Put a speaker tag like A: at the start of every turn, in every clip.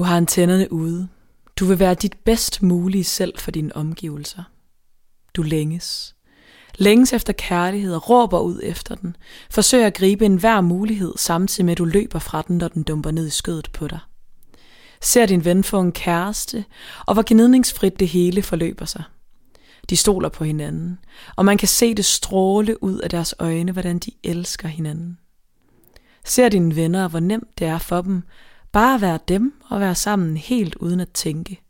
A: Du har antennerne ude. Du vil være dit bedst mulige selv for dine omgivelser. Du længes. Længes efter kærlighed og råber ud efter den. Forsøger at gribe enhver mulighed, samtidig med at du løber fra den, når den dumper ned i skødet på dig. Ser din ven få en kæreste, og hvor gnidningsfrit det hele forløber sig. De stoler på hinanden, og man kan se det stråle ud af deres øjne, hvordan de elsker hinanden. Ser dine venner, hvor nemt det er for dem bare være dem og være sammen helt uden at tænke.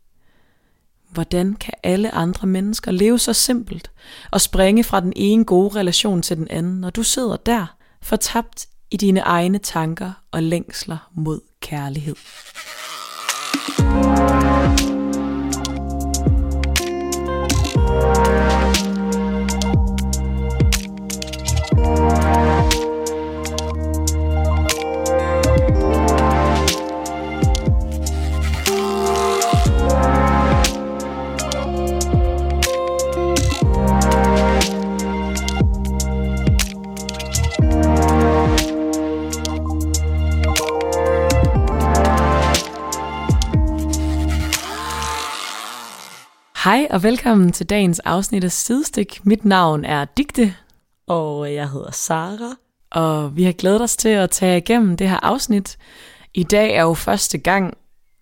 A: Hvordan kan alle andre mennesker leve så simpelt og springe fra den ene gode relation til den anden, når du sidder der, fortabt i dine egne tanker og længsler mod kærlighed? Hej og velkommen til dagens afsnit af Sidestik. Mit navn er Digte,
B: og jeg hedder Sara.
A: og vi har glædet os til at tage igennem det her afsnit. I dag er jo første gang,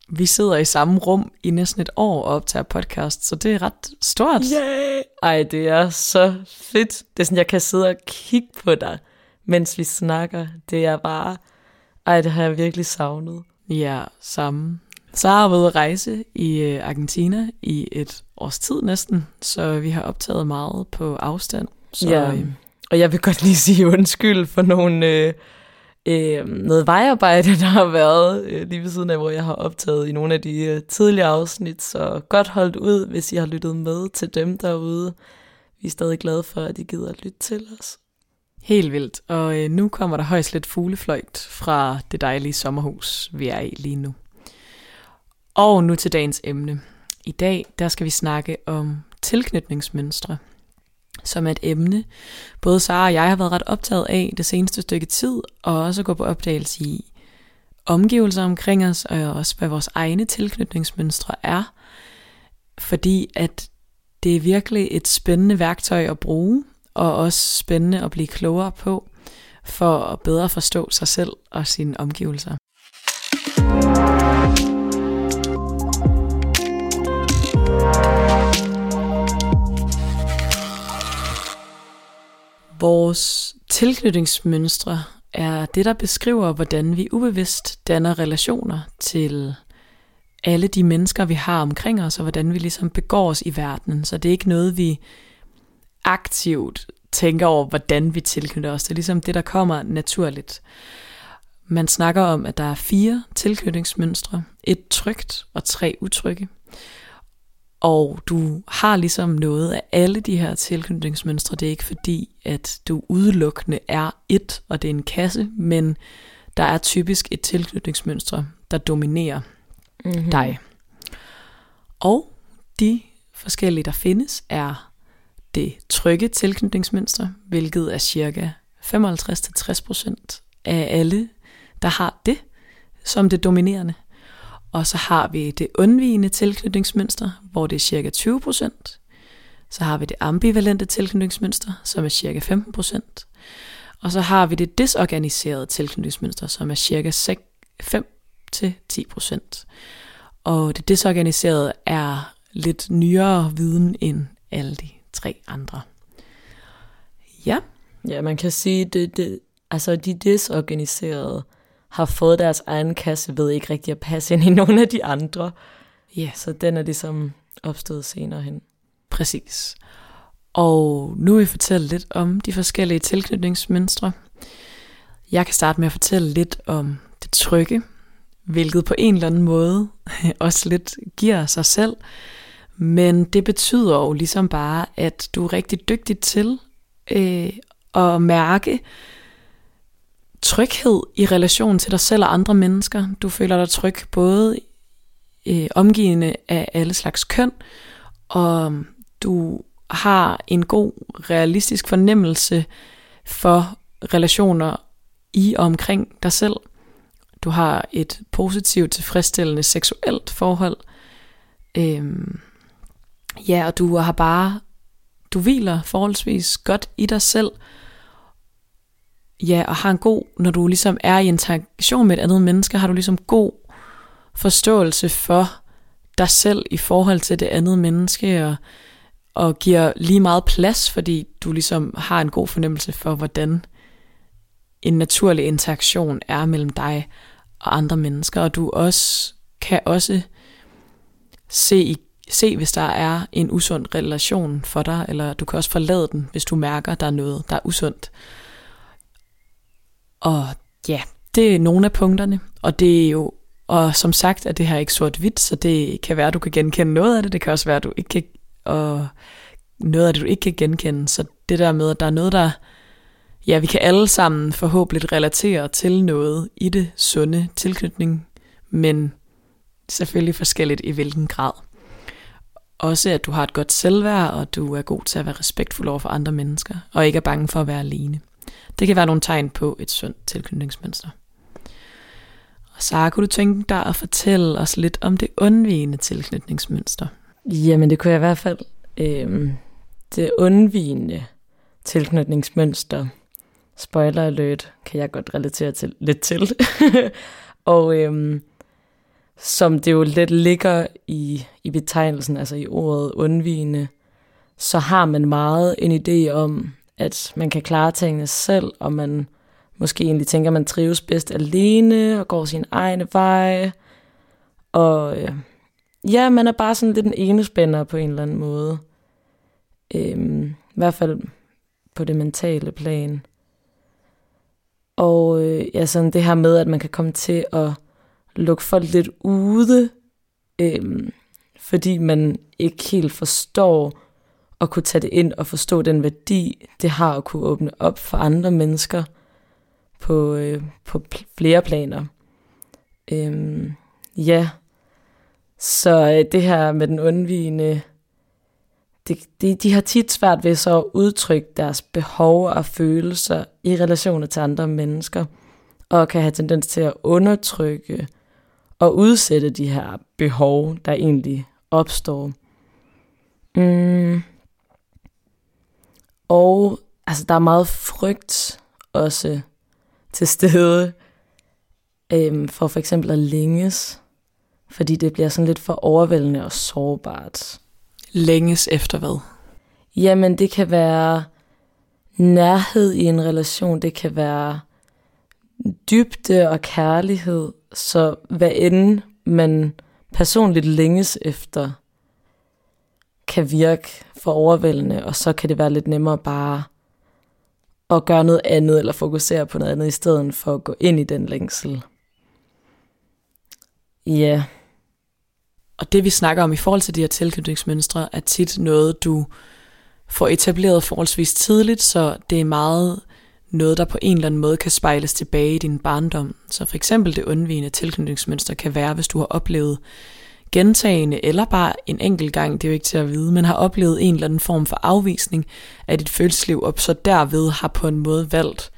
A: vi sidder i samme rum i næsten et år og optager podcast, så det er ret stort.
B: Yeah! Ej, det er så fedt. Det er sådan, jeg kan sidde og kigge på dig, mens vi snakker. Det er bare... Ej, det har jeg virkelig savnet.
A: Ja, samme. Så har jeg været at rejse i øh, Argentina i et års tid næsten, så vi har optaget meget på afstand. Så,
B: Ja.
A: øh,
B: Og jeg vil godt lige sige undskyld for nogle, øh, øh, noget vejarbejde, der har været øh, lige ved siden af, hvor jeg har optaget i nogle af de øh, tidligere afsnit. Så godt holdt ud, hvis I har lyttet med til dem derude. Vi er stadig glade for, at I gider at lytte til os.
A: Helt vildt. Og øh, nu kommer der højst lidt fuglefløjt fra det dejlige sommerhus, vi er i lige nu. Og nu til dagens emne. I dag der skal vi snakke om tilknytningsmønstre, som er et emne, både Sara og jeg har været ret optaget af det seneste stykke tid, og også gå på opdagelse i omgivelser omkring os, og også hvad vores egne tilknytningsmønstre er, fordi at det er virkelig et spændende værktøj at bruge, og også spændende at blive klogere på, for at bedre forstå sig selv og sine omgivelser. Vores tilknytningsmønstre er det, der beskriver, hvordan vi ubevidst danner relationer til alle de mennesker, vi har omkring os, og hvordan vi ligesom begår os i verdenen. Så det er ikke noget, vi aktivt tænker over, hvordan vi tilknytter os. Det er ligesom det, der kommer naturligt. Man snakker om, at der er fire tilknytningsmønstre. Et trygt og tre utrygge. Og du har ligesom noget af alle de her tilknytningsmønstre. Det er ikke fordi, at du udelukkende er et, og det er en kasse, men der er typisk et tilknytningsmønstre, der dominerer
B: Mm-hmm.
A: dig. Og de forskellige, der findes, er det trygge tilknytningsmønster, hvilket er cirka 55-60% af alle, der har det som det dominerende. Og så har vi det undvigende tilknytningsmønster, hvor det er cirka 20%. Så har vi det ambivalente tilknytningsmønster, som er cirka 15%. Og så har vi det desorganiserede tilknytningsmønster, som er cirka 5-10%. Og det desorganiserede er lidt nyere viden end alle de tre andre. Ja,
B: Ja, man kan sige, det, det, altså de desorganiserede har fået deres egen kasse ved ikke rigtig at passe ind i nogle af de andre.
A: ja,
B: Så den er ligesom opstået senere hen.
A: præcis. Og nu vil jeg fortælle lidt om de forskellige tilknytningsmønstre. Jeg kan starte med at fortælle lidt om det trygge, hvilket på en eller anden måde også lidt giver sig selv. Men det betyder jo ligesom bare, at du er rigtig dygtig til øh, at mærke tryghed i relation til dig selv og andre mennesker. Du føler dig tryg både øh, omgivende af alle slags køn, og mm, du har en god realistisk fornemmelse for relationer i og omkring dig selv. du har et positivt, tilfredsstillende seksuelt forhold. Øhm, ja, og du har bare, du hviler forholdsvis godt i dig selv. Ja, og har en god, når du ligesom er i interaktion med et andet menneske, har du ligesom god forståelse for dig selv i forhold til det andet menneske, og, og giver lige meget plads, fordi du ligesom har en god fornemmelse for, hvordan en naturlig interaktion er mellem dig og andre mennesker, og du også kan også se, se, hvis der er en usund relation for dig, eller du kan også forlade den, hvis du mærker, der er noget, der er usundt. Og ja, det er nogle af punkterne, og det er jo, og som sagt er det her ikke sort-hvidt, så det kan være, at du kan genkende noget af det, det kan også være, at du ikke kan, og noget af det, du ikke kan genkende, så det der med, at der er noget, der ja, vi kan alle sammen forhåbentlig relatere til noget i det sunde tilknytning, men selvfølgelig forskelligt i hvilken grad. Også at du har et godt selvværd, og du er god til at være respektfuld over for andre mennesker, og ikke er bange for at være alene. Det kan være nogle tegn på et sundt tilknytningsmønster. Og Sara, kunne du tænke dig at fortælle os lidt om det undvigende tilknytningsmønster?
B: Jamen det kunne jeg i hvert fald. Øhm, det undvigende tilknytningsmønster spoiler alert, kan jeg godt relatere til, lidt til. og øhm, som det jo lidt ligger i, i betegnelsen, altså i ordet undvigende, så har man meget en idé om, at man kan klare tingene selv, og man måske egentlig tænker, at man trives bedst alene og går sin egen vej. Og øh, ja, man er bare sådan lidt en enespænder på en eller anden måde. Øhm, I hvert fald på det mentale plan. Og øh, ja, sådan det her med, at man kan komme til at lukke folk lidt ude, øhm, fordi man ikke helt forstår at kunne tage det ind og forstå den værdi, det har at kunne åbne op for andre mennesker på, øh, på flere planer. Øhm, ja, så øh, det her med den undvigende de, de, de har tit svært ved så at udtrykke deres behov og følelser i relationer til andre mennesker, og kan have tendens til at undertrykke og udsætte de her behov, der egentlig opstår. Mm. Og altså, der er meget frygt også til stede øhm, for for eksempel at længes, fordi det bliver sådan lidt for overvældende og sårbart
A: længes efter hvad?
B: Jamen, det kan være nærhed i en relation, det kan være dybde og kærlighed, så hvad end man personligt længes efter, kan virke for overvældende, og så kan det være lidt nemmere bare at gøre noget andet, eller fokusere på noget andet, i stedet for at gå ind i den længsel. Ja. Yeah.
A: Og det vi snakker om i forhold til de her tilknytningsmønstre, er tit noget, du får etableret forholdsvis tidligt, så det er meget noget, der på en eller anden måde kan spejles tilbage i din barndom. Så for eksempel det undvigende tilknytningsmønster kan være, hvis du har oplevet gentagende, eller bare en enkelt gang, det er jo ikke til at vide, men har oplevet en eller anden form for afvisning af dit følelsesliv, og så derved har på en måde valgt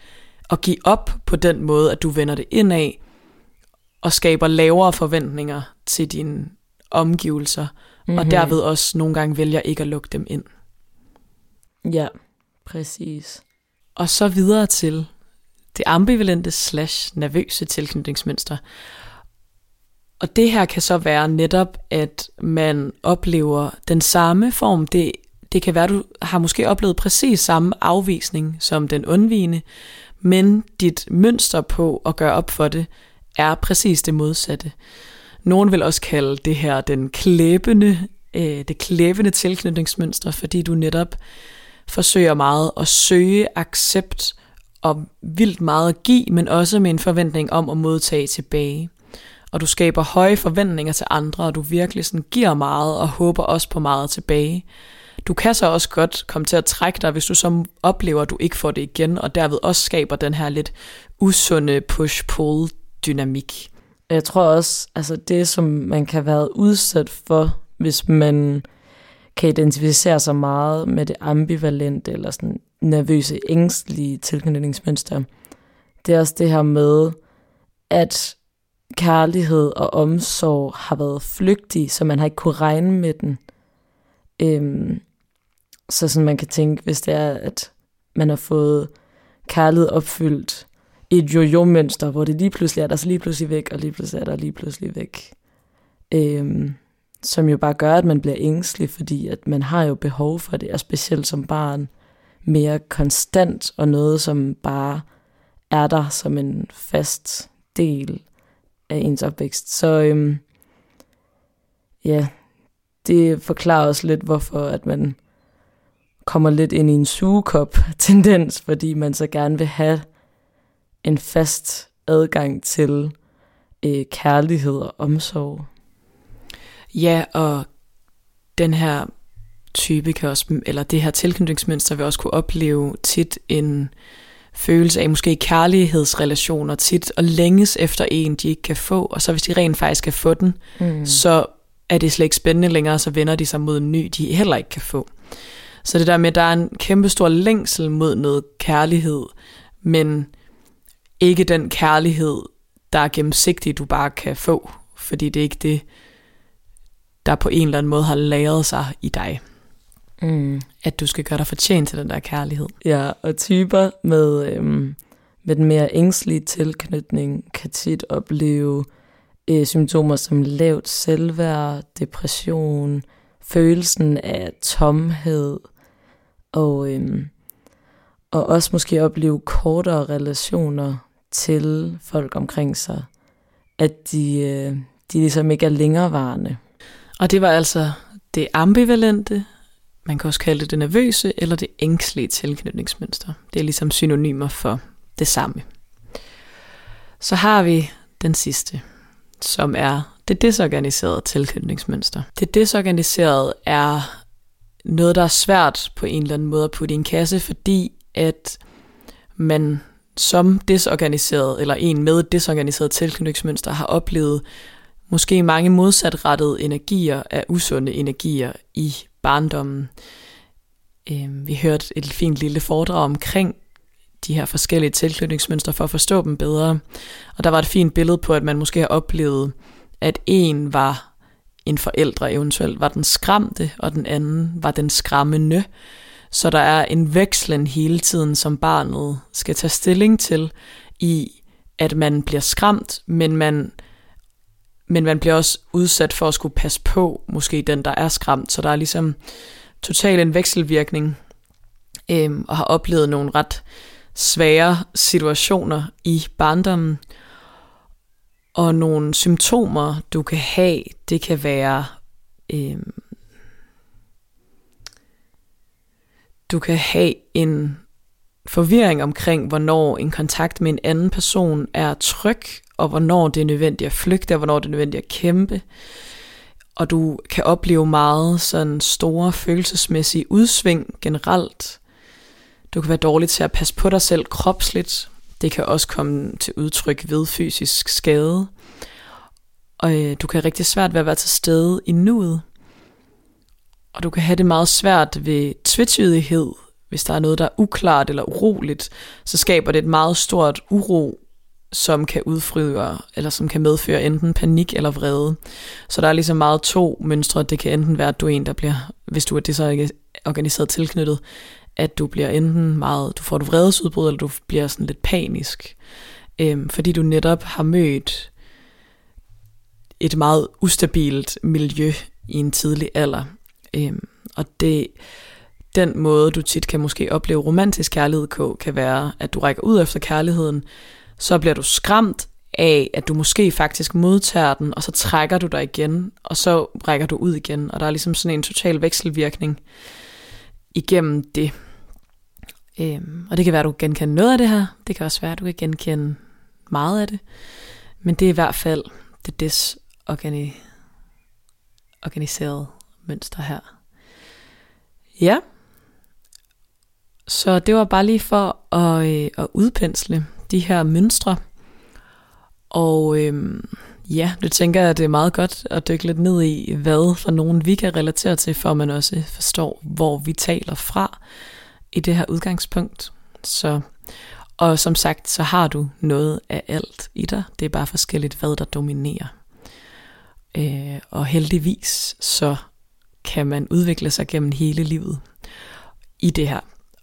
A: at give op på den måde, at du vender det indad, og skaber lavere forventninger til din omgivelser, mm-hmm. og mhm. derved også nogle gange vælger ikke at lukke dem ind.
B: Ja, præcis.
A: Og så videre til det ambivalente slash nervøse tilknytningsmønster. Og det her kan så være netop, at man oplever den samme form. Det, det kan være, at du har måske oplevet præcis samme afvisning som den undvigende, men dit mønster på at gøre op for det er præcis det modsatte. Nogen vil også kalde det her den klæbende, øh, det klæbende tilknytningsmønster, fordi du netop forsøger meget at søge accept og vildt meget at give, men også med en forventning om at modtage tilbage. Og du skaber høje forventninger til andre, og du virkelig sådan giver meget og håber også på meget tilbage. Du kan så også godt komme til at trække dig, hvis du så oplever, at du ikke får det igen, og derved også skaber den her lidt usunde push-pull dynamik.
B: Jeg tror også, altså det, som man kan være udsat for, hvis man kan identificere sig meget med det ambivalente eller sådan nervøse, ængstlige tilknytningsmønster, det er også det her med, at kærlighed og omsorg har været flygtig, så man har ikke kunne regne med den. Øhm, så sådan man kan tænke, hvis det er, at man har fået kærlighed opfyldt i et jojo-mønster, hvor det lige pludselig er der, så lige pludselig væk, og lige pludselig er der, lige pludselig væk. Øhm, som jo bare gør, at man bliver ængstelig, fordi at man har jo behov for det, og specielt som barn, mere konstant, og noget, som bare er der som en fast del af ens opvækst. Så øhm, ja, det forklarer også lidt, hvorfor at man kommer lidt ind i en sugekop-tendens, fordi man så gerne vil have en fast adgang til øh, kærlighed og omsorg.
A: Ja, og den her type kan også, eller det her tilknytningsmønster vil også kunne opleve tit en følelse af måske kærlighedsrelationer tit, og længes efter en, de ikke kan få, og så hvis de rent faktisk kan få den, mm. så er det slet ikke spændende længere, så vender de sig mod en ny, de heller ikke kan få. Så det der med, at der er en kæmpe stor længsel mod noget kærlighed, men ikke den kærlighed, der er gennemsigtig, du bare kan få, fordi det er ikke det, der på en eller anden måde har læret sig i dig. Mm. At du skal gøre dig fortjent til den der kærlighed.
B: Ja, og typer med, øhm, med den mere ængstlige tilknytning kan tit opleve øh, symptomer som lavt selvværd, depression, følelsen af tomhed, og, øhm, og også måske opleve kortere relationer til folk omkring sig, at de, øh, de ligesom ikke er længerevarende.
A: Og det var altså det ambivalente, man kan også kalde det det nervøse, eller det ængstlige tilknytningsmønster. Det er ligesom synonymer for det samme. Så har vi den sidste, som er det desorganiserede tilknytningsmønster. Det desorganiserede er noget, der er svært på en eller anden måde at putte i en kasse, fordi at man som desorganiseret, eller en med et desorganiseret tilknytningsmønster, har oplevet måske mange modsatrettede energier af usunde energier i barndommen. Øh, vi hørte et fint lille foredrag omkring de her forskellige tilknytningsmønstre for at forstå dem bedre. Og der var et fint billede på, at man måske har oplevet, at en var en forældre eventuelt var den skræmte, og den anden var den skræmmende. Så der er en vekslen hele tiden, som barnet skal tage stilling til, i at man bliver skræmt, men man, men man bliver også udsat for at skulle passe på, måske den, der er skræmt. Så der er ligesom total en vekselvirkning, øhm, og har oplevet nogle ret svære situationer i barndommen. Og nogle symptomer, du kan have, det kan være, øhm, du kan have en forvirring omkring, hvornår en kontakt med en anden person er tryg, og hvornår det er nødvendigt at flygte, og hvornår det er nødvendigt at kæmpe. Og du kan opleve meget sådan store følelsesmæssige udsving generelt. Du kan være dårlig til at passe på dig selv kropsligt. Det kan også komme til udtryk ved fysisk skade. Og øh, du kan have rigtig svært ved at være til stede i nuet. Og du kan have det meget svært ved tvetydighed. Hvis der er noget, der er uklart eller uroligt, så skaber det et meget stort uro, som kan udfrigøre, eller som kan medføre enten panik eller vrede. Så der er ligesom meget to mønstre. Det kan enten være, at du er en, der bliver, hvis du er det så organiseret tilknyttet, at du bliver enten meget, du får et vredesudbrud, eller du bliver sådan lidt panisk. Øhm, fordi du netop har mødt et meget ustabilt miljø i en tidlig alder. Øhm, og det, den måde, du tit kan måske opleve romantisk kærlighed på, kan være, at du rækker ud efter kærligheden, så bliver du skræmt af, at du måske faktisk modtager den, og så trækker du dig igen, og så rækker du ud igen. Og der er ligesom sådan en total vekselvirkning igennem det. Øhm, og det kan være, at du genkender noget af det her. Det kan også være, at du kan genkende meget af det. Men det er i hvert fald det desorganiserede mønster her. Ja. Så det var bare lige for at, øh, at udpensle de her mønstre. Og øhm, ja, det tænker jeg, det er meget godt at dykke lidt ned i, hvad for nogen vi kan relatere til, for man også forstår, hvor vi taler fra i det her udgangspunkt. Så, Og som sagt, så har du noget af alt i dig. Det er bare forskelligt, hvad der dominerer. Øh, og heldigvis, så kan man udvikle sig gennem hele livet i det her.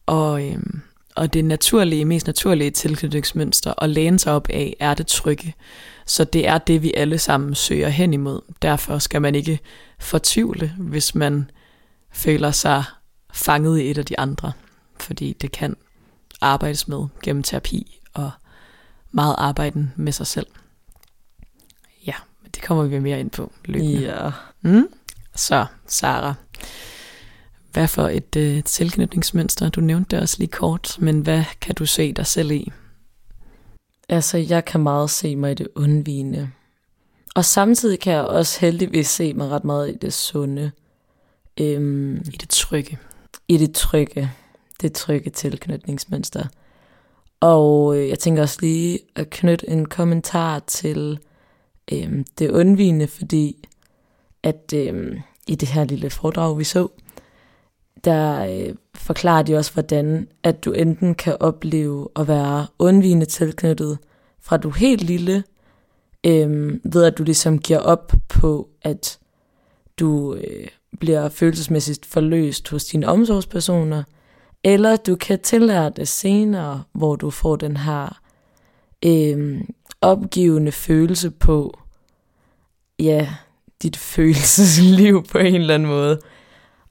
A: Og, øhm, og det naturlige, mest naturlige tilknytningsmønster at læne sig op af, er det trygge. Så det er det, vi alle sammen søger hen imod. Derfor skal man ikke fortvivle, hvis man føler sig fanget i et af de andre. Fordi det kan arbejdes med gennem terapi og meget arbejden med sig selv. Ja, men det kommer vi mere ind på løbende.
B: Ja.
A: Mm? Så, Sara, hvad for et øh, tilknytningsmønster? Du nævnte det også lige kort, men hvad kan du se dig selv i?
B: Altså, jeg kan meget se mig i det undvigende. Og samtidig kan jeg også heldigvis se mig ret meget i det sunde. Øhm,
A: I det trygge.
B: I det trygge. Det trygge tilknytningsmønster. Og øh, jeg tænker også lige at knytte en kommentar til øhm, det undvigende, fordi at øhm, i det her lille foredrag, vi så, der øh, forklarer de også, hvordan at du enten kan opleve at være undvigende tilknyttet fra du er helt lille, øh, ved at du ligesom giver op på, at du øh, bliver følelsesmæssigt forløst hos dine omsorgspersoner, eller du kan tillære det senere, hvor du får den her øh, opgivende følelse på, ja, dit følelsesliv på en eller anden måde.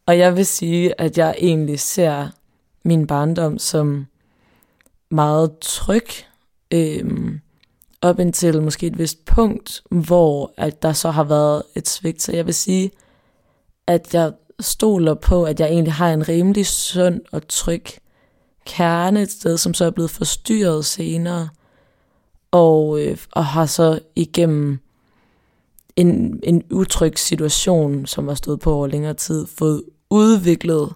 B: Og jeg vil sige, at jeg egentlig ser min barndom som meget tryg, øhm, op indtil måske et vist punkt, hvor at der så har været et svigt. Så jeg vil sige, at jeg stoler på, at jeg egentlig har en rimelig sund og tryg kerne et sted, som så er blevet forstyrret senere, og, øh, og har så igennem en, en utryg situation, som har stået på over længere tid, fået udviklet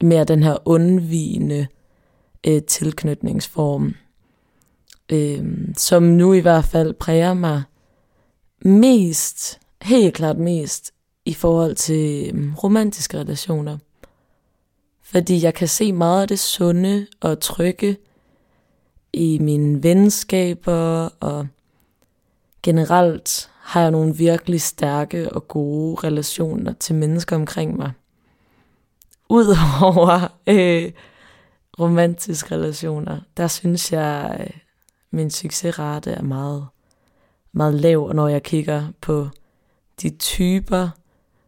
B: mere den her undvigende øh, tilknytningsform, øh, som nu i hvert fald præger mig mest, helt klart mest, i forhold til øh, romantiske relationer. Fordi jeg kan se meget af det sunde og trygge i mine venskaber, og generelt har jeg nogle virkelig stærke og gode relationer til mennesker omkring mig. Udover øh, romantiske relationer, der synes jeg, øh, min succesrate er meget, meget lav, når jeg kigger på de typer,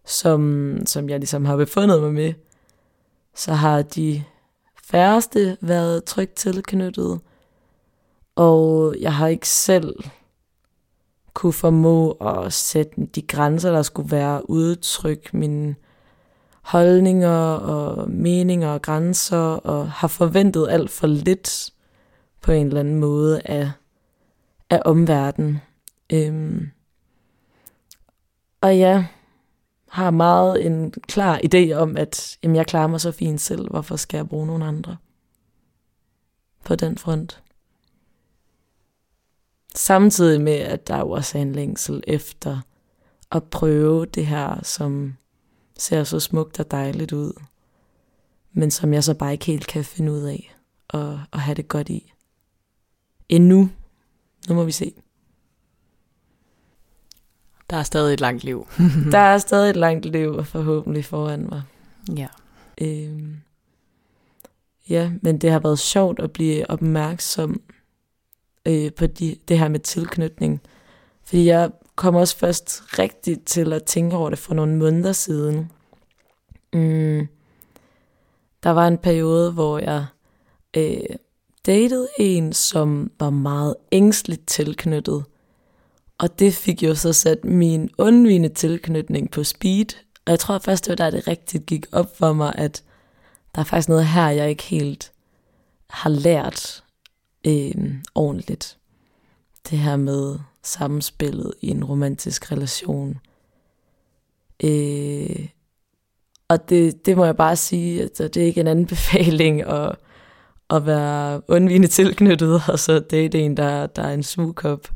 B: som, som jeg ligesom har befundet mig med, så har de færreste været trygt tilknyttet, og jeg har ikke selv kunne formå at sætte de grænser, der skulle være udtryk mine holdninger og meninger og grænser, og har forventet alt for lidt på en eller anden måde af, af omverdenen. Øhm. Og ja, har meget en klar idé om, at jamen, jeg klarer mig så fint selv, hvorfor skal jeg bruge nogen andre på den front? Samtidig med, at der jo også er en længsel efter at prøve det her, som ser så smukt og dejligt ud, men som jeg så bare ikke helt kan finde ud af at, at have det godt i. Endnu. Nu må vi se.
A: Der er stadig et langt liv.
B: der er stadig et langt liv forhåbentlig foran mig.
A: Ja.
B: Øhm, ja, men det har været sjovt at blive opmærksom øh, på de, det her med tilknytning. Fordi jeg kom også først rigtigt til at tænke over det for nogle måneder siden. Mm, der var en periode, hvor jeg øh, datede en, som var meget ængstligt tilknyttet. Og det fik jo så sat min undvigende tilknytning på speed. Og jeg tror først, det var der, det rigtigt gik op for mig, at der er faktisk noget her, jeg ikke helt har lært øh, ordentligt. Det her med samspillet i en romantisk relation. Øh, og det, det må jeg bare sige, at det er ikke en anbefaling at, at være undvigende tilknyttet, og så det er en, der, der er en sugekop.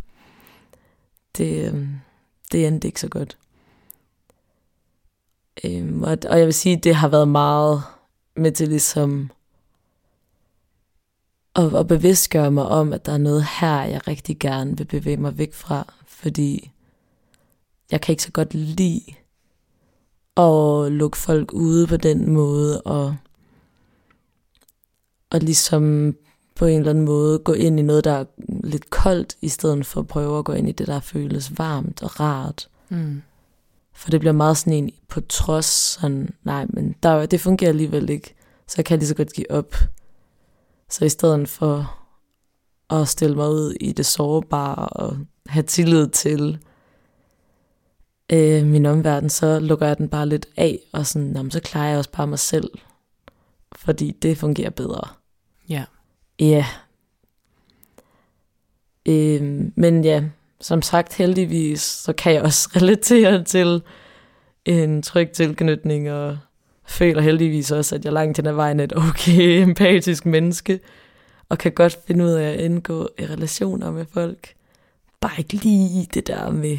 B: Det, øh, det endte ikke så godt. Øh, og, og jeg vil sige, at det har været meget med til ligesom og, og bevidstgøre mig om, at der er noget her, jeg rigtig gerne vil bevæge mig væk fra, fordi jeg kan ikke så godt lide at lukke folk ude på den måde, og, og ligesom på en eller anden måde gå ind i noget, der er lidt koldt, i stedet for at prøve at gå ind i det, der føles varmt og rart.
A: Mm.
B: For det bliver meget sådan en på trods, sådan, nej, men der, det fungerer alligevel ikke, så kan jeg lige så godt give op. Så i stedet for at stille mig ud i det sårbare og have tillid til øh, min omverden, så lukker jeg den bare lidt af, og sådan, jamen, så klarer jeg også bare mig selv, fordi det fungerer bedre.
A: Ja.
B: Ja. Øh, men ja, som sagt heldigvis, så kan jeg også relatere til en tryg tilknytning, og føler heldigvis også, at jeg langt hen ad vejen er et okay empatisk menneske, og kan godt finde ud af at indgå i relationer med folk. Bare ikke lige det der med,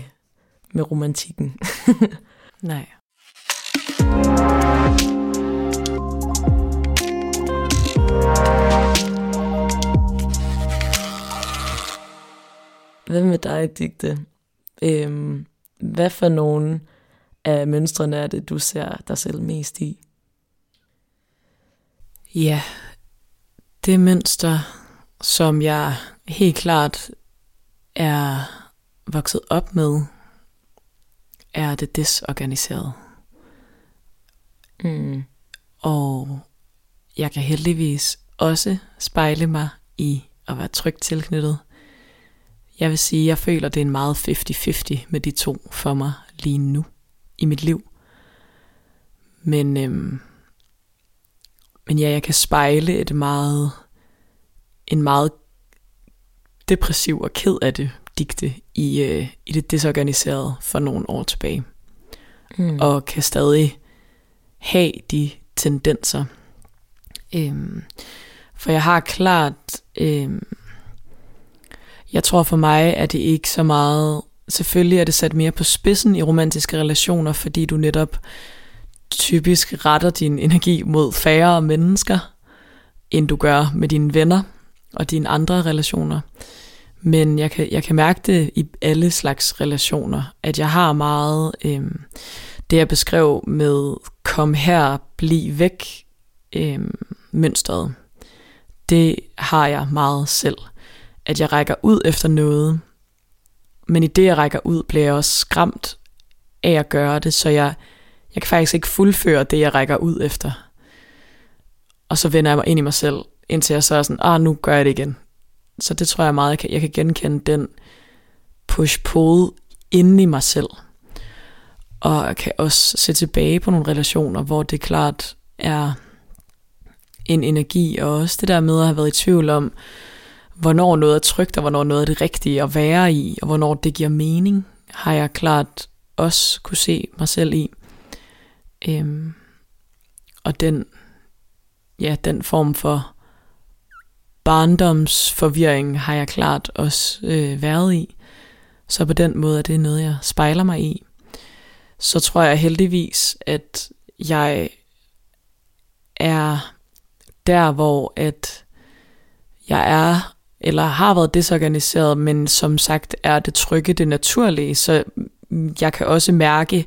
B: med romantikken.
A: Nej.
B: Hvad med dig, Digte? Øhm, hvad for nogle af mønstrene er det, du ser dig selv mest i?
A: Ja, det mønster, som jeg helt klart er vokset op med, er det desorganiserede.
B: Mm.
A: Og jeg kan heldigvis også spejle mig i at være trygt tilknyttet. Jeg vil sige, at jeg føler, det er en meget 50-50 med de to for mig lige nu i mit liv. Men, øhm, men ja, jeg kan spejle et meget, en meget depressiv og ked af det digte i, øh, i det desorganiserede for nogle år tilbage.
B: Mm.
A: Og kan stadig have de tendenser. Øhm, for jeg har klart, øhm, jeg tror for mig, at det ikke så meget, selvfølgelig er det sat mere på spidsen i romantiske relationer, fordi du netop typisk retter din energi mod færre mennesker, end du gør med dine venner og dine andre relationer. Men jeg kan, jeg kan mærke det i alle slags relationer, at jeg har meget øh, det, jeg beskrev med kom her, bliv væk øh, mønstret. Det har jeg meget selv. At jeg rækker ud efter noget, men i det, jeg rækker ud, bliver jeg også skræmt af at gøre det, så jeg, jeg kan faktisk ikke fuldføre det, jeg rækker ud efter. Og så vender jeg mig ind i mig selv, indtil jeg så er sådan, ah, nu gør jeg det igen. Så det tror jeg meget, jeg kan, jeg kan genkende den push-pull inde i mig selv. Og jeg kan også se tilbage på nogle relationer, hvor det klart er en energi, og også det der med at have været i tvivl om, hvornår noget er trygt, og hvornår noget er det rigtige at være i, og hvornår det giver mening, har jeg klart også kunne se mig selv i. Øhm, og den, ja, den form for barndomsforvirring har jeg klart også øh, været i. Så på den måde er det noget, jeg spejler mig i. Så tror jeg heldigvis, at jeg er der, hvor at jeg er, eller har været desorganiseret, men som sagt er det trygge det naturlige, så jeg kan også mærke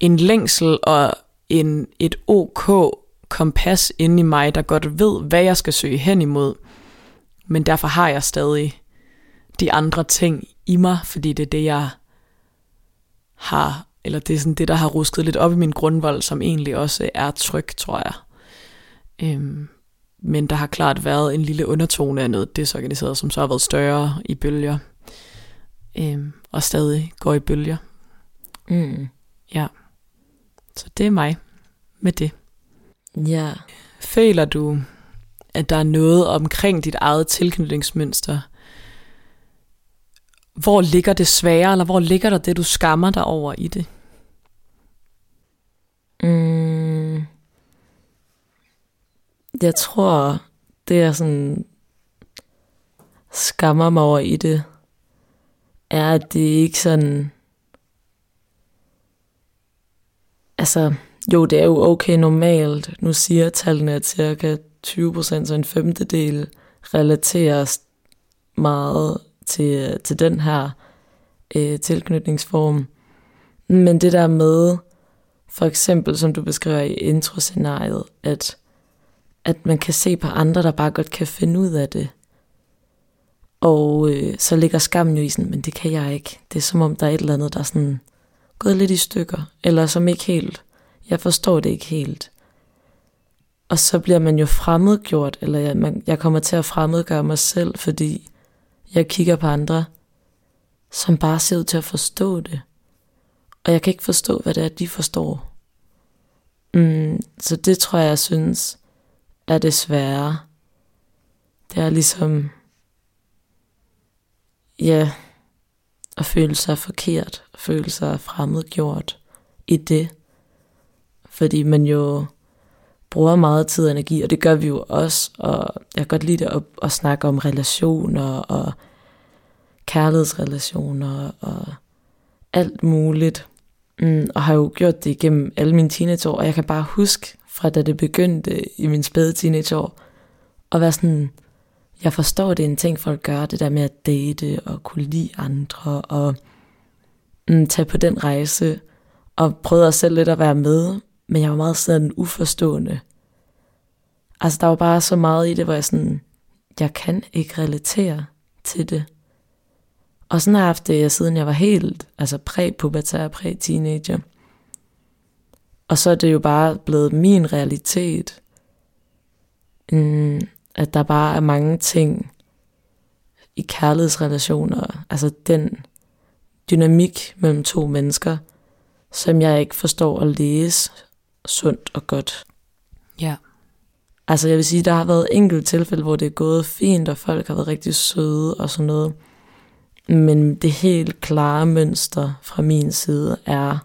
A: en længsel og en, et OK kompas inde i mig, der godt ved, hvad jeg skal søge hen imod. Men derfor har jeg stadig de andre ting i mig, fordi det er det, jeg har, eller det er sådan det, der har rusket lidt op i min grundvold, som egentlig også er tryg, tror jeg. Øhm, men der har klart været en lille undertone af noget desorganiseret, som så har været større i bølger. Øhm, og stadig går i bølger.
B: Mm.
A: Ja. Så det er mig med det.
B: Ja.
A: Føler du, at der er noget omkring dit eget tilknytningsmønster? Hvor ligger det svære, eller hvor ligger der det, du skammer dig over i det?
B: Mm. Jeg tror, det er sådan skammer mig over i det, er, at det ikke sådan... Altså, jo, det er jo okay normalt. Nu siger tallene, at cirka 20 procent, så en femtedel relateres meget til, til den her øh, tilknytningsform. Men det der med, for eksempel som du beskriver i introscenariet, at, at man kan se på andre, der bare godt kan finde ud af det. Og øh, så ligger skammen jo i sådan, men det kan jeg ikke. Det er som om, der er et eller andet, der er sådan gået lidt i stykker, eller som ikke helt, jeg forstår det ikke helt. Og så bliver man jo fremmedgjort, eller jeg, man, jeg kommer til at fremmedgøre mig selv, fordi jeg kigger på andre, som bare ser ud til at forstå det. Og jeg kan ikke forstå, hvad det er, de forstår. Mm, så det tror jeg, jeg synes er det svære. Det er ligesom, ja, at føle sig forkert, at føle sig fremmedgjort i det. Fordi man jo bruger meget tid og energi, og det gør vi jo også, og jeg kan godt lide det at, at snakke om relationer og kærlighedsrelationer og alt muligt. Mm, og har jo gjort det igennem alle mine teenageår, og jeg kan bare huske fra da det begyndte i min spæde teenageår, at være sådan, jeg forstår, det er en ting, folk gør, det der med at date og kunne lide andre og mm, tage på den rejse, og prøvede selv lidt at være med, men jeg var meget sådan uforstående. Altså, der var bare så meget i det, hvor jeg sådan, jeg kan ikke relatere til det. Og sådan har jeg haft det, siden jeg var helt, altså præ-pubertær, præ-teenager. Og så er det jo bare blevet min realitet, mm, at der bare er mange ting i kærlighedsrelationer, altså den dynamik mellem to mennesker, som jeg ikke forstår at læse sundt og godt.
A: Ja.
B: Altså jeg vil sige, der har været enkelte tilfælde, hvor det er gået fint, og folk har været rigtig søde og sådan noget. Men det helt klare mønster fra min side er,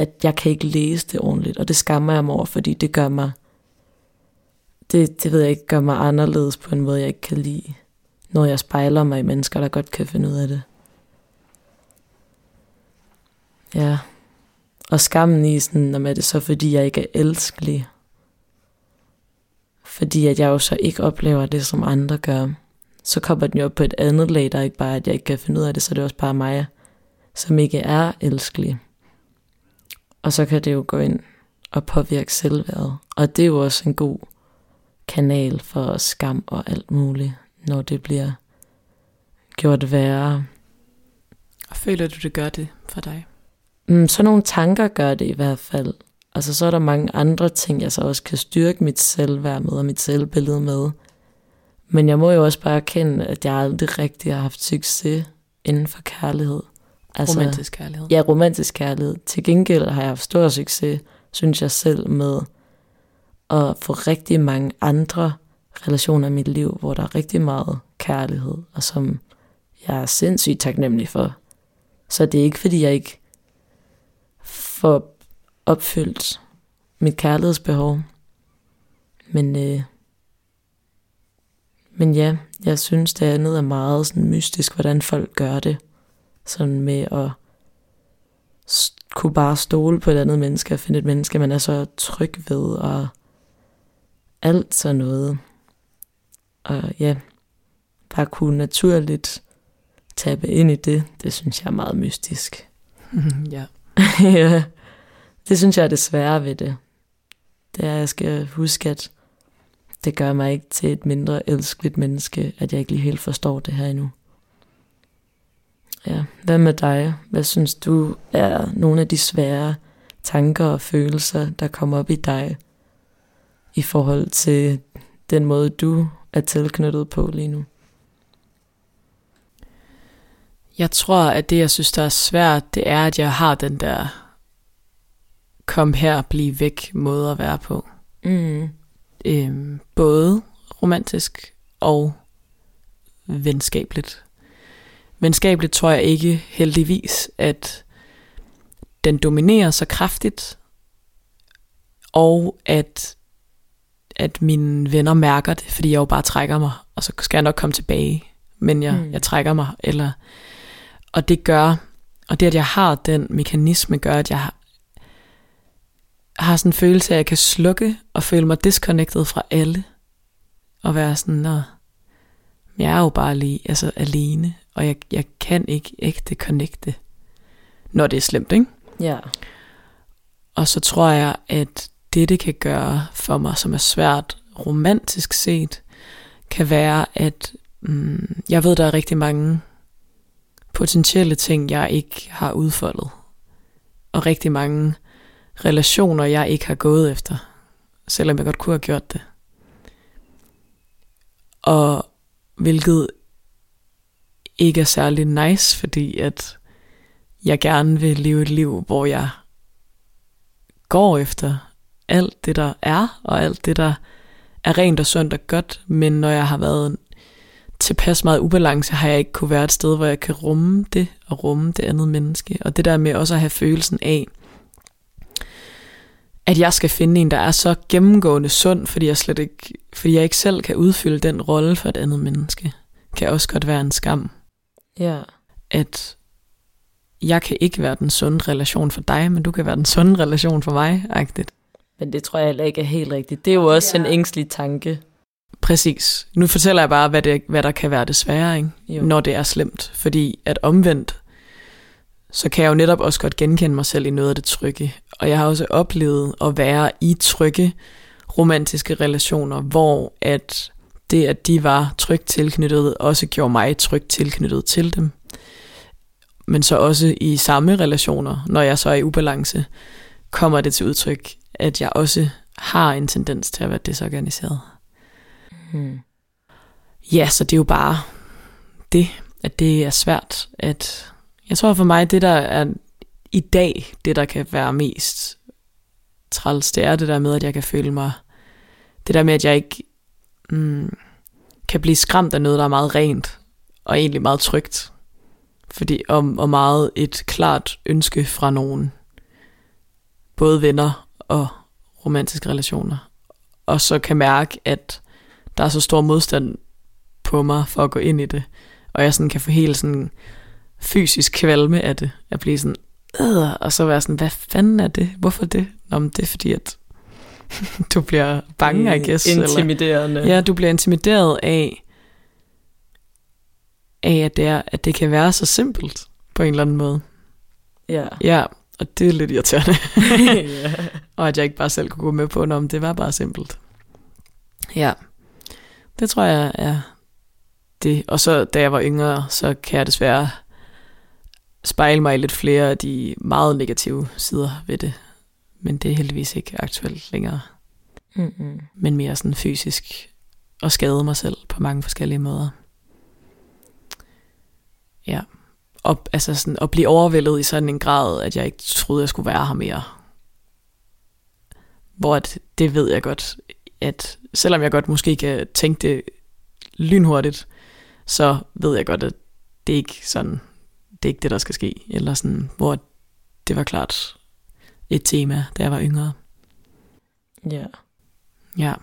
B: at jeg kan ikke læse det ordentligt, og det skammer jeg mig over, fordi det gør mig, det, det ved jeg ikke, gør mig anderledes på en måde, jeg ikke kan lide, når jeg spejler mig i mennesker, der godt kan finde ud af det. Ja. Og skammen i sådan, om er det så fordi, jeg ikke er elskelig. Fordi at jeg jo så ikke oplever det, som andre gør. Så kommer den jo op på et andet lag, der ikke bare, at jeg ikke kan finde ud af det, så det er også bare mig, som ikke er elskelig. Og så kan det jo gå ind og påvirke selvværdet. Og det er jo også en god kanal for skam og alt muligt, når det bliver gjort værre.
A: Og føler du, det gør det for dig?
B: Mm, så nogle tanker gør det i hvert fald. Altså så er der mange andre ting, jeg så også kan styrke mit selvværd med og mit selvbillede med. Men jeg må jo også bare erkende, at jeg aldrig rigtig har haft succes inden for kærlighed.
A: Altså, romantisk kærlighed.
B: Ja, romantisk kærlighed. Til gengæld har jeg haft stor succes, synes jeg selv, med at få rigtig mange andre relationer i mit liv, hvor der er rigtig meget kærlighed, og som jeg er sindssygt taknemmelig for. Så det er ikke, fordi jeg ikke får opfyldt mit kærlighedsbehov. Men, øh, men ja, jeg synes, det andet er meget sådan mystisk, hvordan folk gør det. Sådan med at kunne bare stole på et andet menneske og finde et menneske, man er så tryg ved, og alt sådan noget. Og ja, bare kunne naturligt tabe ind i det, det synes jeg er meget mystisk.
A: ja.
B: ja, det synes jeg er det svære ved det. Det er, at jeg skal huske, at det gør mig ikke til et mindre elskeligt menneske, at jeg ikke lige helt forstår det her endnu. Ja, hvad med dig? Hvad synes du er nogle af de svære tanker og følelser, der kommer op i dig i forhold til den måde, du er tilknyttet på lige nu?
A: Jeg tror, at det, jeg synes, der er svært, det er, at jeg har den der kom her, bliv væk måde at være på.
B: Mm.
A: Øhm, både romantisk og venskabeligt. Venskabeligt tror jeg ikke heldigvis, at den dominerer så kraftigt, og at, at mine venner mærker det, fordi jeg jo bare trækker mig, og så skal jeg nok komme tilbage, men jeg, mm. jeg trækker mig, eller, og det gør, og det at jeg har den mekanisme, gør, at jeg har sådan en følelse af, at jeg kan slukke og føle mig disconnected fra alle, og være sådan, Nå, Jeg er jo bare lige, altså alene, og jeg, jeg kan ikke ægte connecte, når det er slemt, ikke?
B: Ja.
A: Og så tror jeg, at det, det kan gøre for mig, som er svært romantisk set, kan være, at mm, jeg ved, der er rigtig mange potentielle ting, jeg ikke har udfoldet. Og rigtig mange relationer, jeg ikke har gået efter, selvom jeg godt kunne have gjort det. Og hvilket ikke er særlig nice, fordi at jeg gerne vil leve et liv, hvor jeg går efter alt det, der er, og alt det, der er rent og sundt og godt, men når jeg har været tilpas meget ubalance, har jeg ikke kunne være et sted, hvor jeg kan rumme det, og rumme det andet menneske. Og det der med også at have følelsen af, at jeg skal finde en, der er så gennemgående sund, fordi jeg slet ikke, fordi jeg ikke selv kan udfylde den rolle for et andet menneske, kan også godt være en skam.
B: Ja.
A: At jeg kan ikke være den sunde relation for dig, men du kan være den sunde relation for mig, agtigt.
B: Men det tror jeg heller ikke er helt rigtigt. Det er jo også ja. en ængstelig tanke.
A: Præcis. Nu fortæller jeg bare, hvad, det, hvad der kan være det svære, ikke?
B: Jo.
A: når det er slemt. Fordi at omvendt, så kan jeg jo netop også godt genkende mig selv i noget af det trygge. Og jeg har også oplevet at være i trygge romantiske relationer, hvor at det, at de var trygt tilknyttet, også gjorde mig trygt tilknyttet til dem. Men så også i samme relationer, når jeg så er i ubalance, kommer det til udtryk, at jeg også har en tendens til at være desorganiseret.
B: Hmm.
A: Ja, så det er jo bare det, at det er svært. At jeg tror for mig, det der er i dag, det der kan være mest træls, det er det der med, at jeg kan føle mig, det der med, at jeg ikke mm, kan blive skræmt af noget, der er meget rent, og egentlig meget trygt. Fordi, om, og meget et klart ønske fra nogen, både venner og romantiske relationer. Og så kan mærke, at der er så stor modstand på mig for at gå ind i det. Og jeg sådan kan få helt sådan fysisk kvalme af det. At blive sådan, øh, og så være sådan, hvad fanden er det? Hvorfor det? Nå, men det er fordi, at du bliver bange, I guess.
B: Intimiderende.
A: Eller, ja, du bliver intimideret af, af at, det er, at det kan være så simpelt på en eller anden måde.
B: Ja.
A: Ja, og det er lidt irriterende.
B: ja.
A: og at jeg ikke bare selv kunne gå med på, om det var bare simpelt. Ja, det tror jeg er det. Og så da jeg var yngre, så kan jeg desværre spejle mig i lidt flere af de meget negative sider ved det. Men det er heldigvis ikke aktuelt længere.
B: Mm-mm.
A: Men mere sådan fysisk og skade mig selv på mange forskellige måder. Ja. Og, altså sådan, at blive overvældet i sådan en grad, at jeg ikke troede, jeg skulle være her mere. Hvor at, det ved jeg godt, at selvom jeg godt måske kan tænke det lynhurtigt, så ved jeg godt, at det ikke sådan, det er ikke det, der skal ske. Eller sådan, hvor det var klart et tema, da jeg var yngre.
B: Ja.
A: Ja,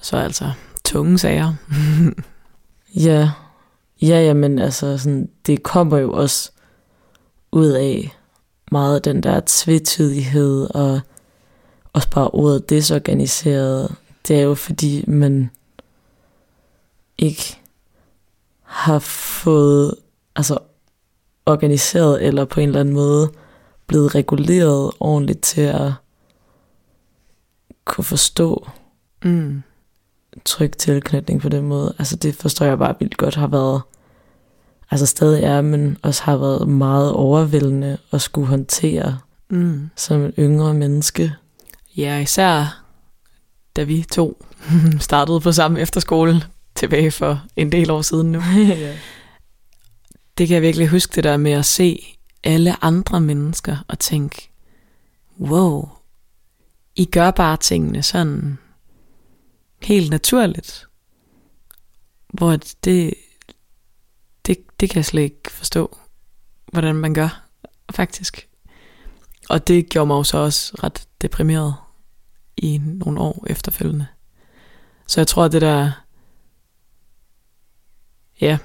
A: så altså tunge sager.
B: Ja. Ja, ja, men altså, sådan, det kommer jo også ud af meget af den der tvetydighed og også bare ordet desorganiseret. Det er jo fordi, man ikke har fået altså organiseret eller på en eller anden måde blevet reguleret ordentligt til at kunne forstå
A: Mm.
B: tryg tilknytning på den måde. Altså det forstår jeg bare vildt godt har været, altså stadig er, men også har været meget overvældende at skulle håndtere
A: Mm.
B: som en yngre menneske.
A: Ja, især da vi to startede på samme efterskole tilbage for en del år siden nu.
B: ja.
A: Det kan jeg virkelig huske det der med at se alle andre mennesker og tænke, wow, I gør bare tingene sådan helt naturligt. Hvor det, det, det kan jeg slet ikke forstå, hvordan man gør, faktisk. Og det gjorde mig jo så også ret deprimeret i nogle år efterfølgende. Så jeg tror, at det der... Ja,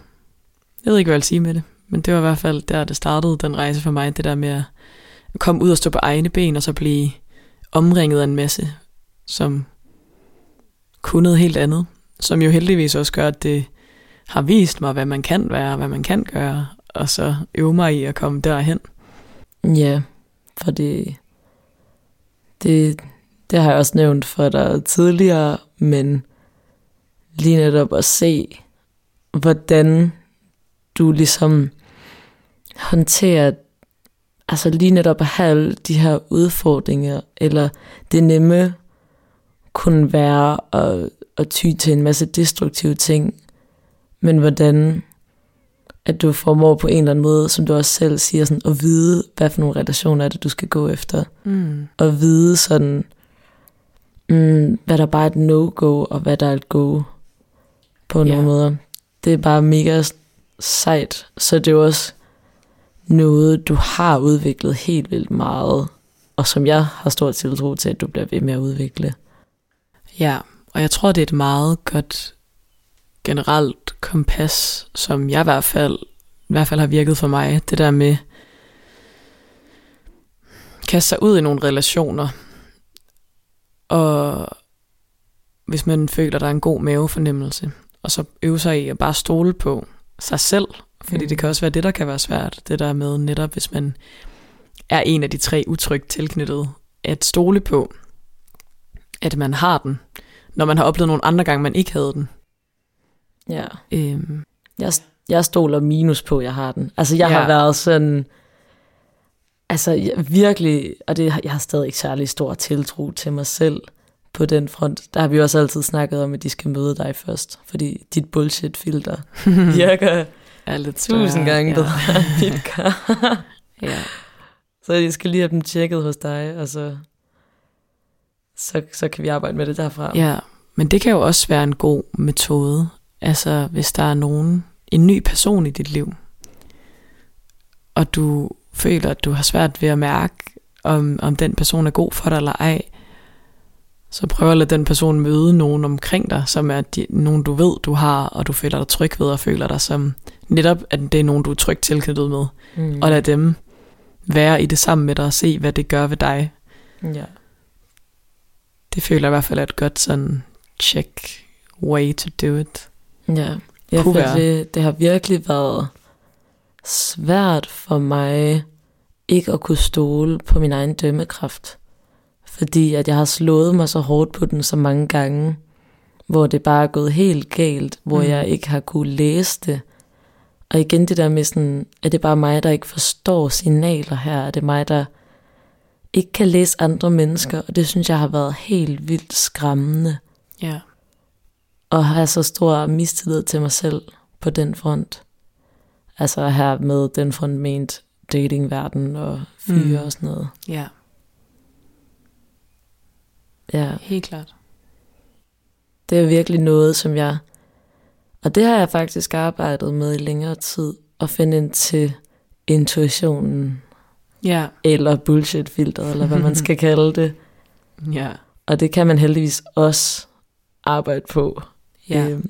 A: jeg ved ikke, hvad jeg vil sige med det. Men det var i hvert fald der, det startede, den rejse for mig. Det der med at komme ud og stå på egne ben, og så blive omringet af en masse, som kunne noget helt andet. Som jo heldigvis også gør, at det har vist mig, hvad man kan være, hvad man kan gøre, og så øve mig i at komme derhen.
B: Ja, for det, det, det har jeg også nævnt for dig tidligere, men lige netop at se, hvordan du ligesom håndterer, altså lige netop at have alle de her udfordringer, eller det nemme kunne være at, at ty til en masse destruktive ting, men hvordan at du formår på en eller anden måde, som du også selv siger, sådan, at vide, hvad for nogle relationer er det, du skal gå efter.
A: Mm.
B: Og vide sådan, mm, hvad der bare er et no-go, og hvad der er et go på nogle
A: Ja.
B: måder. Det er bare mega sejt. Så det er jo også noget, du har udviklet helt vildt meget, og som jeg har stor tiltro til, at du bliver ved med at udvikle.
A: Ja, og jeg tror, det er et meget godt generelt kompas, som jeg i hvert fald, i hvert fald har virket for mig. Det der med kaste sig ud i nogle relationer, og hvis man føler, der er en god mavefornemmelse, og så øve sig i at bare stole på sig selv, fordi
B: Mm.
A: det kan også være det, der kan være svært, det der med netop, hvis man er en af de tre utrygt tilknyttet, at stole på, at man har den, når man har oplevet nogle andre gange, man ikke havde den.
B: Ja.
A: Øhm,
B: Jeg, jeg stoler minus på, at jeg har den. Altså, jeg. Ja. har været sådan... Altså, jeg, virkelig... Og det, jeg har stadig ikke særlig stor tiltro til mig selv på den front. Der har vi også altid snakket om, at de skal møde dig først. Fordi dit bullshit-filter virker
A: er lidt
B: tusind
A: større,
B: gange
A: ja.
B: bedre end mit gør.
A: Ja.
B: Så jeg skal lige have dem tjekket hos dig, og så, så, så kan vi arbejde med det derfra.
A: ja, men det kan jo også være en god metode. Altså, hvis der er nogen, en ny person i dit liv, og du føler, at du har svært ved at mærke, om, om den person er god for dig eller ej, så prøv at lade den person møde nogen omkring dig, som er de, nogen, du ved, du har, og du føler dig tryg ved, og føler dig som netop, at det er nogen, du er trygt tilknyttet med.
B: Mm.
A: Og lad dem være i det sammen med dig, og se, hvad det gør ved dig.
B: ja.
A: Det føler jeg i hvert fald er et godt sådan check way to do it.
B: Ja, føler,
A: være.
B: det, det har virkelig været svært for mig ikke at kunne stole på min egen dømmekraft. Fordi at jeg har slået mig så hårdt på den så mange gange, hvor det bare er gået helt galt, hvor
A: Mm.
B: jeg ikke har kunne læse det. Og igen det der med sådan, er det bare mig, der ikke forstår signaler her? Er det mig, der ikke kan læse andre mennesker? Og det synes jeg har været helt vildt skræmmende
A: Ja.
B: og have så stor mistillid til mig selv på den front. Altså her med den front ment datingverden og fyre
A: Mm.
B: og sådan noget.
A: Ja,
B: Ja,
A: helt klart.
B: det er virkelig noget, som jeg... Og det har jeg faktisk arbejdet med i længere tid, at finde ind til intuitionen,
A: Ja,
B: eller bullshit-filteret, eller hvad man skal kalde det.
A: ja,
B: Og det kan man heldigvis også arbejde på.
A: ja.
B: Øhm,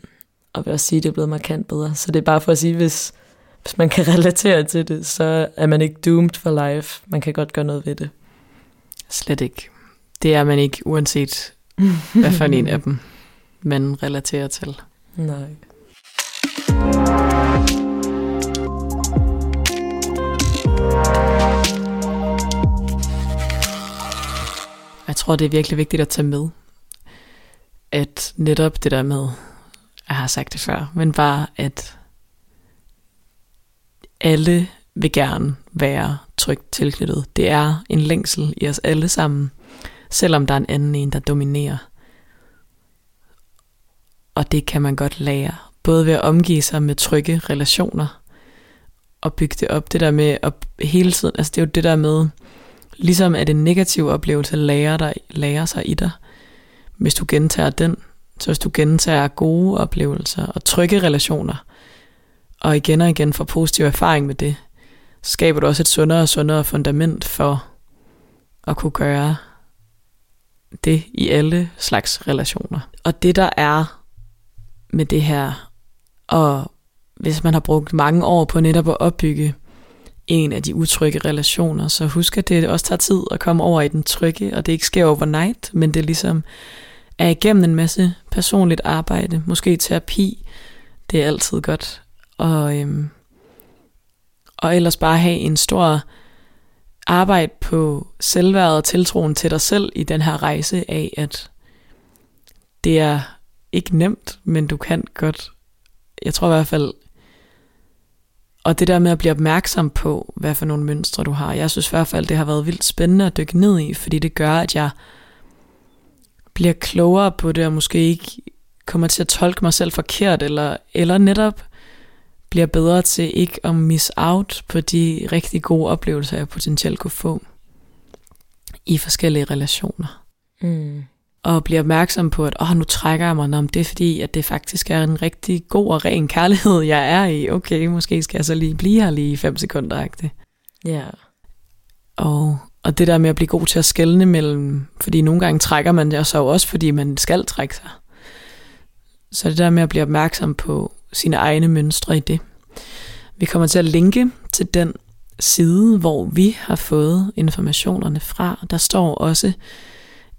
B: og vil også sige, at det er blevet markant bedre. Så det er bare for at sige, hvis, hvis man kan relatere til det, så er man ikke doomed for life. Man kan godt gøre noget ved det.
A: Slet ikke. Det er man ikke, uanset hvad for en af dem man relaterer til.
B: Nej.
A: Jeg tror, det er virkelig vigtigt at tage med, at netop det der med, jeg har sagt det før, men bare at alle vil gerne være trygt tilknyttet. Det er en længsel i os alle sammen, selvom der er en anden en, der dominerer. Og det kan man godt lære, både ved at omgive sig med trygge relationer, og bygge det op, det der med at hele tiden, altså det er jo det der med, Ligesom at en negativ oplevelse lærer, dig, lærer sig i dig, hvis du gentager den. Så hvis du gentager gode oplevelser og trygge relationer, og igen og igen får positiv erfaring med det, så skaber du også et sundere og sundere fundament for at kunne gøre det i alle slags relationer. Og det der er med det her, og hvis man har brugt mange år på netop at opbygge en af de utrygge relationer. Så husk, at det også tager tid at komme over i den trygge, og det ikke sker overnight, men det ligesom er igennem en masse personligt arbejde, måske terapi, Det er altid godt. Og, øhm, og ellers bare have en stor arbejde på selvværdet og tiltroen til dig selv i den her rejse af, at det er ikke nemt, men du kan godt. Jeg tror i hvert fald, og det der med at blive opmærksom på, hvad for nogle mønstre du har. Jeg synes i hvert fald, det har været vildt spændende at dykke ned i, fordi det gør, at jeg bliver klogere på det, og måske ikke kommer til at tolke mig selv forkert, eller, eller netop bliver bedre til ikke at miss out på de rigtig gode oplevelser, jeg potentielt kunne få i forskellige relationer.
B: Mm.
A: Og bliver opmærksom på, at oh, nu trækker jeg mig, om det er fordi, at det faktisk er en rigtig god og ren kærlighed, jeg er i. Okay, måske skal jeg så lige blive her lige i fem sekunder.
B: Ja.
A: Og, og det der med at blive god til at skelne mellem, fordi nogle gange trækker man det, og så også fordi man skal trække sig. Så det der med at blive opmærksom på sine egne mønstre i det. Vi kommer til at linke til den side, hvor vi har fået informationerne fra. Der står også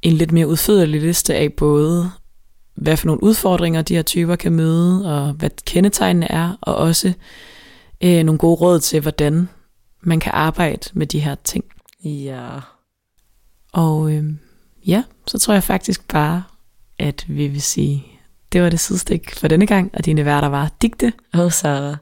A: en lidt mere udførlig liste af både, hvad for nogle udfordringer de her typer kan møde, og hvad kendetegnene er, og også øh, nogle gode råd til, hvordan man kan arbejde med de her ting.
B: Ja.
A: Og øh, ja, så tror jeg faktisk bare, at vi vil sige, det var det sidestik for denne gang, og dine værter var Digte
B: Og Sarah.